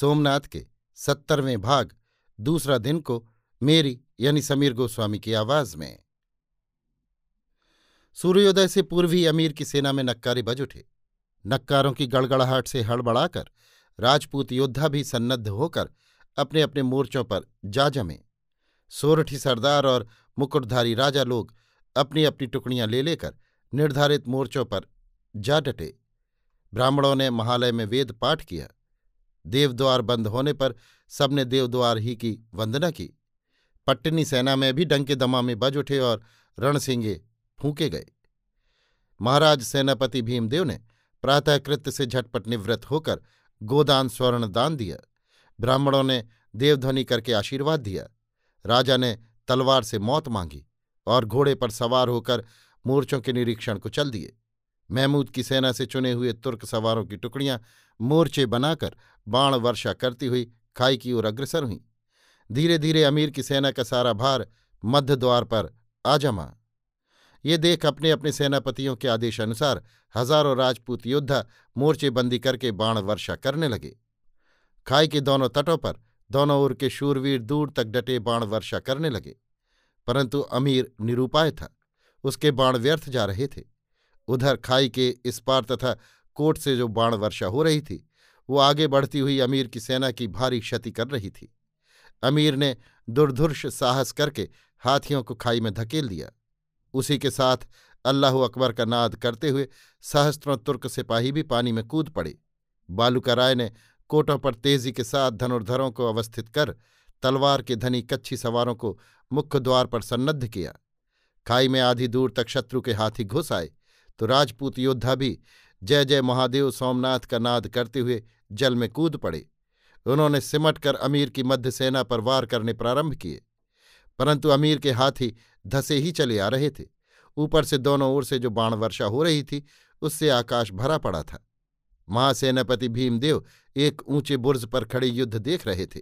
सोमनाथ के सत्तरवें भाग, दूसरा दिन को मेरी यानी समीर गोस्वामी की आवाज़ में। सूर्योदय से पूर्व अमीर की सेना में नक्कारे बज उठे। नक्कारों की गड़गड़ाहट से हड़बड़ाकर राजपूत योद्धा भी सन्नद्ध होकर अपने अपने मोर्चों पर जा जमे। सोरठी सरदार और मुकुटधारी राजा लोग अपनी अपनी टुकड़ियाँ ले लेकर निर्धारित मोर्चों पर जा डटे। ब्राह्मणों ने महालय में वेद पाठ किया। देवद्वार बंद होने पर सबने देवद्वार ही की वंदना की। पट्टनी सेना में भी डंके दमा में बज उठे और रणसिंगे फूके गए। महाराज सेनापति भीमदेव ने प्रातःकृत्य से झटपट निवृत्त होकर गोदान स्वर्ण दान दिया। ब्राह्मणों ने देवध्वनि करके आशीर्वाद दिया। राजा ने तलवार से मौत मांगी और घोड़े पर सवार होकर मोर्चों के निरीक्षण को चल दिए। महमूद की सेना से चुने हुए तुर्क सवारों की टुकड़ियाँ मोर्चे बनाकर बाण वर्षा करती हुई खाई की ओर अग्रसर हुई। धीरे धीरे अमीर की सेना का सारा भार मध्य द्वार पर आ जमा। ये देख अपने अपने सेनापतियों के आदेशानुसार हज़ारों राजपूत योद्धा मोर्चेबंदी करके बाण वर्षा करने लगे। खाई के दोनों तटों पर दोनों ओर के शूरवीर दूर तक डटे बाण वर्षा करने लगे, परंतु अमीर निरूपाय था, उसके बाण व्यर्थ जा रहे थे। उधर खाई के इस पार तथा कोट से जो बाण वर्षा हो रही थी, वो आगे बढ़ती हुई अमीर की सेना की भारी क्षति कर रही थी। अमीर ने दुर्धुर्ष साहस करके हाथियों को खाई में धकेल दिया। उसी के साथ अल्लाह अकबर का नाद करते हुए सहस्त्रों तुर्क सिपाही भी पानी में कूद पड़े। बालूका राय ने कोटों पर तेज़ी के साथ धनुर्धरों को अवस्थित कर तलवार के धनी कच्छी सवारों को मुख्य द्वार पर सन्नद्ध किया। खाई में आधी दूर तक शत्रु के हाथी घुस आए। तो राजपूत योद्धा भी जय जय महादेव सोमनाथ का नाद करते हुए जल में कूद पड़े। उन्होंने सिमट कर अमीर की मध्य सेना पर वार करने प्रारंभ किए। परंतु अमीर के हाथी धसे ही चले आ रहे थे। ऊपर से दोनों ओर से जो बाण वर्षा हो रही थी, उससे आकाश भरा पड़ा था। महासेनापति भीमदेव एक ऊँचे बुर्ज पर खड़े युद्ध देख रहे थे।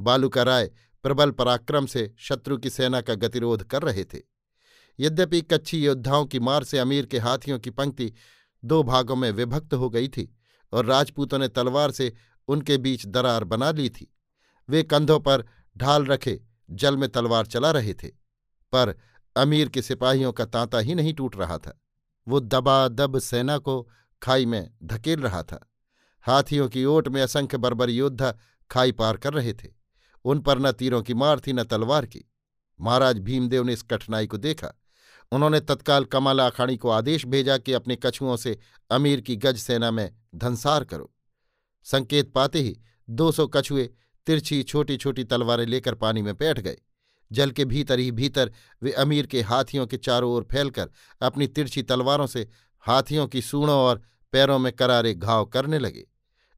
बालूका राय प्रबल पराक्रम से शत्रु की सेना का गतिरोध कर रहे थे। यद्यपि कच्छी योद्धाओं की मार से अमीर के हाथियों की पंक्ति दो भागों में विभक्त हो गई थी और राजपूतों ने तलवार से उनके बीच दरार बना ली थी। वे कंधों पर ढाल रखे जल में तलवार चला रहे थे, पर अमीर के सिपाहियों का तांता ही नहीं टूट रहा था। वो दबा दब सेना को खाई में धकेल रहा था। हाथियों की ओट में असंख्य बर्बर योद्धा खाई पार कर रहे थे। उन पर न तीरों की मार थी, न तलवार की। महाराज भीमदेव ने इस कठिनाई को देखा उन्होंने तत्काल कमाला आखाणी को आदेश भेजा कि अपने कछुओं से अमीर की गज सेना में धनसार करो। संकेत पाते ही दो सौ कछुए तिरछी छोटी छोटी तलवारें लेकर पानी में बैठ गए। जल के भीतर ही भीतर वे अमीर के हाथियों के चारों ओर फैलकर अपनी तिरछी तलवारों से हाथियों की सूणों और पैरों में करारे घाव करने लगे।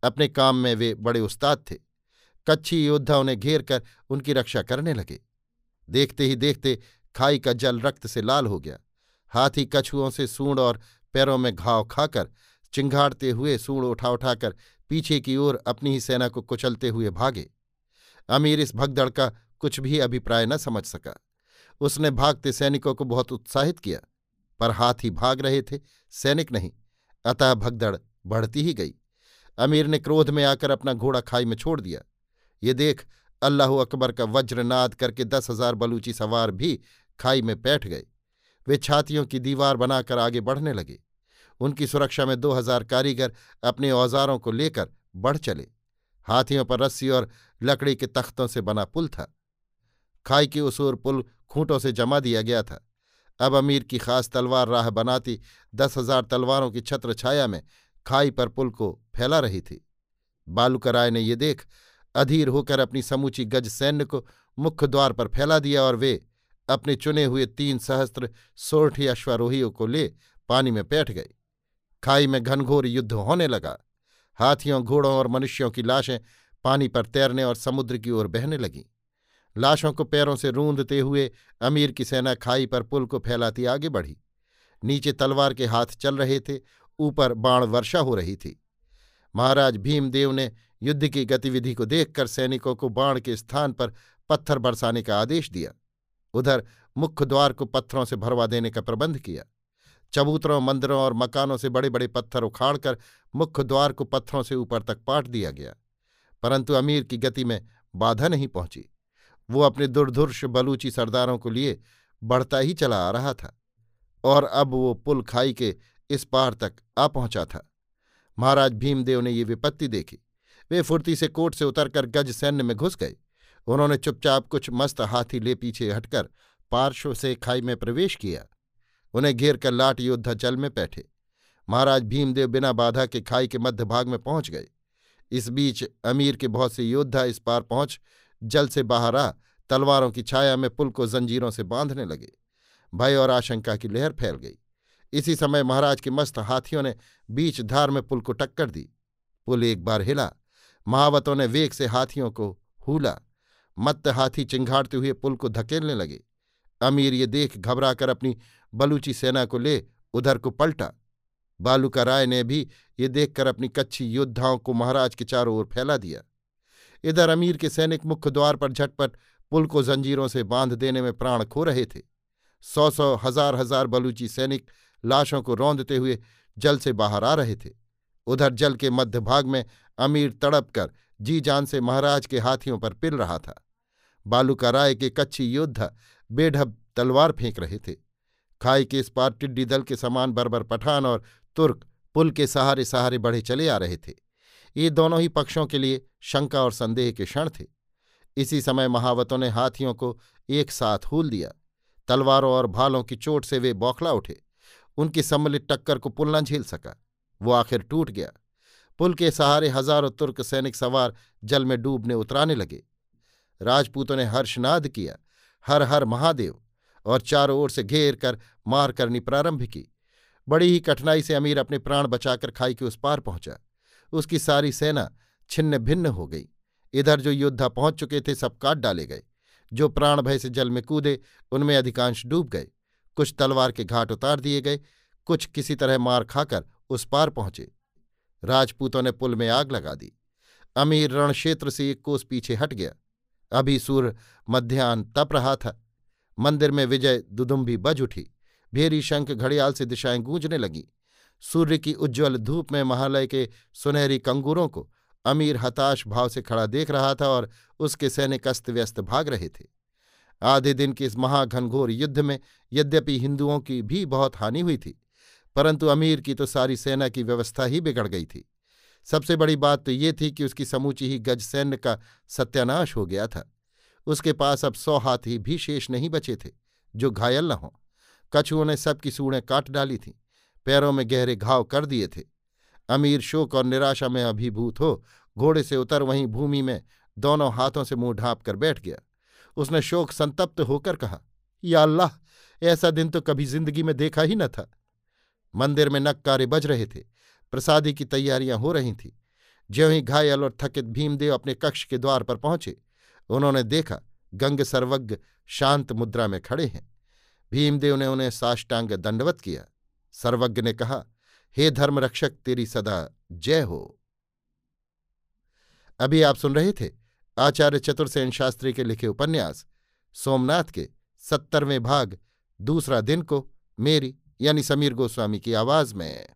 अपने काम में वे बड़े उस्ताद थे। कच्छी योद्धा उन्हें घेर कर उनकी रक्षा करने लगे। देखते ही देखते खाई का जल रक्त से लाल हो गया। हाथी कछुओं से सूंड और पैरों में घाव खाकर चिंघाड़ते हुए सूंड उठा उठाकर पीछे की ओर अपनी ही सेना को कुचलते हुए भागे। अमीर इस भगदड़ का कुछ भी अभिप्राय न समझ सका। उसने भागते सैनिकों को बहुत उत्साहित किया, पर हाथी भाग रहे थे, सैनिक नहीं, अतः भगदड़ बढ़ती ही गई। अमीर ने क्रोध में आकर अपना घोड़ा खाई में छोड़ दिया। ये देख अल्लाह अकबर का वज्रनाद करके दस हज़ार बलूची सवार भी खाई में बैठ गए। वे छातियों की दीवार बनाकर आगे बढ़ने लगे। उनकी सुरक्षा में दो हज़ार कारीगर अपने औजारों को लेकर बढ़ चले। हाथियों पर रस्सी और लकड़ी के तख्तों से बना पुल था। खाई की उसूर पुल खूंटों से जमा दिया गया था। अब अमीर की खास तलवार राह बनाती दस हज़ार तलवारों की छत्र छाया में खाई पर पुल को फैला रही थी। बालूकराय ने ये देख अधीर होकर अपनी समूची गज सैन्य को मुख्य द्वार पर फैला दिया और वे अपने चुने हुए तीन सहस्त्र सोरठी अश्वारोहियों को ले पानी में बैठ गए खाई में घनघोर युद्ध होने लगा। हाथियों, घोड़ों और मनुष्यों की लाशें पानी पर तैरने और समुद्र की ओर बहने लगीं। लाशों को पैरों से रूंदते हुए अमीर की सेना खाई पर पुल को फैलाती आगे बढ़ी। नीचे तलवार के हाथ चल रहे थे, ऊपर बाण वर्षा हो रही थी। महाराज भीमदेव ने युद्ध की गतिविधि को देखकर सैनिकों को बाण के स्थान पर पत्थर बरसाने का आदेश दिया। उधर मुख्य द्वार को पत्थरों से भरवा देने का प्रबंध किया। चबूतरों, मंदिरों और मकानों से बड़े बड़े पत्थर उखाड़कर मुख्य द्वार को पत्थरों से ऊपर तक पाट दिया गया। परंतु अमीर की गति में बाधा नहीं पहुँची। वो अपने दुर्धुर्ष बलूची सरदारों को लिए बढ़ता ही चला आ रहा था और अब वो पुल खाई के इस पार तक आ पहुँचा था। महाराज भीमदेव ने ये विपत्ति देखी। वे फुर्ती से कोट से उतरकर गज सैन्य में घुस गए। उन्होंने चुपचाप कुछ मस्त हाथी ले पीछे हटकर पार्श्व से खाई में प्रवेश किया। उन्हें घेर कर लाट योद्धा जल में बैठे। महाराज भीमदेव बिना बाधा के खाई के मध्य भाग में पहुँच गए। इस बीच अमीर के बहुत से योद्धा इस पार पहुँच जल से बाहर आ, तलवारों की छाया में पुल को जंजीरों से बांधने लगे। भय और आशंका की लहर फैल गई। इसी समय महाराज के मस्त हाथियों ने बीच धार में पुल को टक्कर दी। पुल एक बार हिला। महावतों ने वेग से हाथियों को हूला। मत्त हाथी चिंघाड़ते हुए पुल को धकेलने लगे। अमीर ये देख घबराकर अपनी बलूची सेना को ले, उधर को पलटा। बालूका राय ने भी ये देखकर अपनी कच्ची योद्धाओं को महाराज के चारों ओर फैला दिया। इधर अमीर के सैनिक मुख्य द्वार पर झटपट पुल को जंजीरों से बाँध देने में प्राण खो रहे थे। सौ सौ हज़ार हज़ार बलूची सैनिक लाशों को रौंदते हुए जल से बाहर आ रहे थे। उधर जल के मध्य भाग में अमीर तड़प कर जी जान से महाराज के हाथियों पर पिल रहा था। बालूका राय के कच्ची योद्धा बेढब तलवार फेंक रहे थे। खाई के इस पार टिड्डी दल के समान बरबर पठान और तुर्क पुल के सहारे सहारे बढ़े चले आ रहे थे। ये दोनों ही पक्षों के लिए शंका और संदेह के क्षण थे। इसी समय महावतों ने हाथियों को एक साथ हूल दिया। तलवारों और भालों की चोट से वे बौखला उठे। उनकी सम्मिलित टक्कर को पुल न झेल सका। वो आखिर टूट गया। पुल के सहारे हज़ारों तुर्क सैनिक सवार जल में डूबने उतराने लगे। राजपूतों ने हर्षनाद किया, हर हर महादेव, और चारों ओर से घेर कर मार करनी प्रारंभ की। बड़ी ही कठिनाई से अमीर अपने प्राण बचाकर खाई के उस पार पहुँचा। उसकी सारी सेना छिन्न भिन्न हो गई। इधर जो योद्धा पहुँच चुके थे, सब काट डाले गए। जो प्राण भय से जल में कूदे, उनमें अधिकांश डूब गए। कुछ तलवार के घाट उतार दिए गए, कुछ किसी तरह मार खाकर उस पार पहुँचे। राजपूतों ने पुल में आग लगा दी। अमीर रणक्षेत्र से एक कोस पीछे हट गया। अभी सूर्य मध्यान्ह तप रहा था। मंदिर में विजय दुदुम्भी बज उठी। भेरी शंख घड़ियाल से दिशाएँ गूंजने लगीं। सूर्य की उज्ज्वल धूप में महालय के सुनहरी कंगूरों को अमीर हताश भाव से खड़ा देख रहा था और उसके सैनिक अस्त व्यस्त भाग रहे थे। आधे दिन के इस महाघनघोर युद्ध में यद्यपि हिंदुओं की भी बहुत हानि हुई थी, परंतु अमीर की तो सारी सेना की व्यवस्था ही बिगड़ गई थी। सबसे बड़ी बात तो ये थी कि उसकी समूची ही गज सैन्य का सत्यानाश हो गया था। उसके पास अब सौ हाथी भी शेष नहीं बचे थे, जो घायल न हों। कछुओं ने सबकी सूढ़ें काट डाली थीं, पैरों में गहरे घाव कर दिए थे। अमीर शोक और निराशा में अभिभूत हो, घोड़े से उतर वहीं भूमि में दोनों हाथों से मुँह ढांप कर बैठ गया। उसने शोक संतप्त होकर कहा, या अल्लाह, ऐसा दिन तो कभी ज़िंदगी में देखा ही न था। मंदिर में नक्कारे बज रहे थे। प्रसादी की तैयारियाँ हो रही थीं। ज्यों ही घायल और थकित भीमदेव अपने कक्ष के द्वार पर पहुँचे, उन्होंने देखा, गंग सर्वज्ञ शांत मुद्रा में खड़े हैं। भीमदेव ने उन्हें साष्टांग दंडवत किया। सर्वज्ञ ने कहा, हे धर्मरक्षक, तेरी सदा जय हो। अभी आप सुन रहे थे आचार्य चतुर्सेन शास्त्री के लिखे उपन्यास, सोमनाथ के सत्तरवें भाग, दूसरा दिन को मेरी यानी समीर गोस्वामी की आवाज़ में।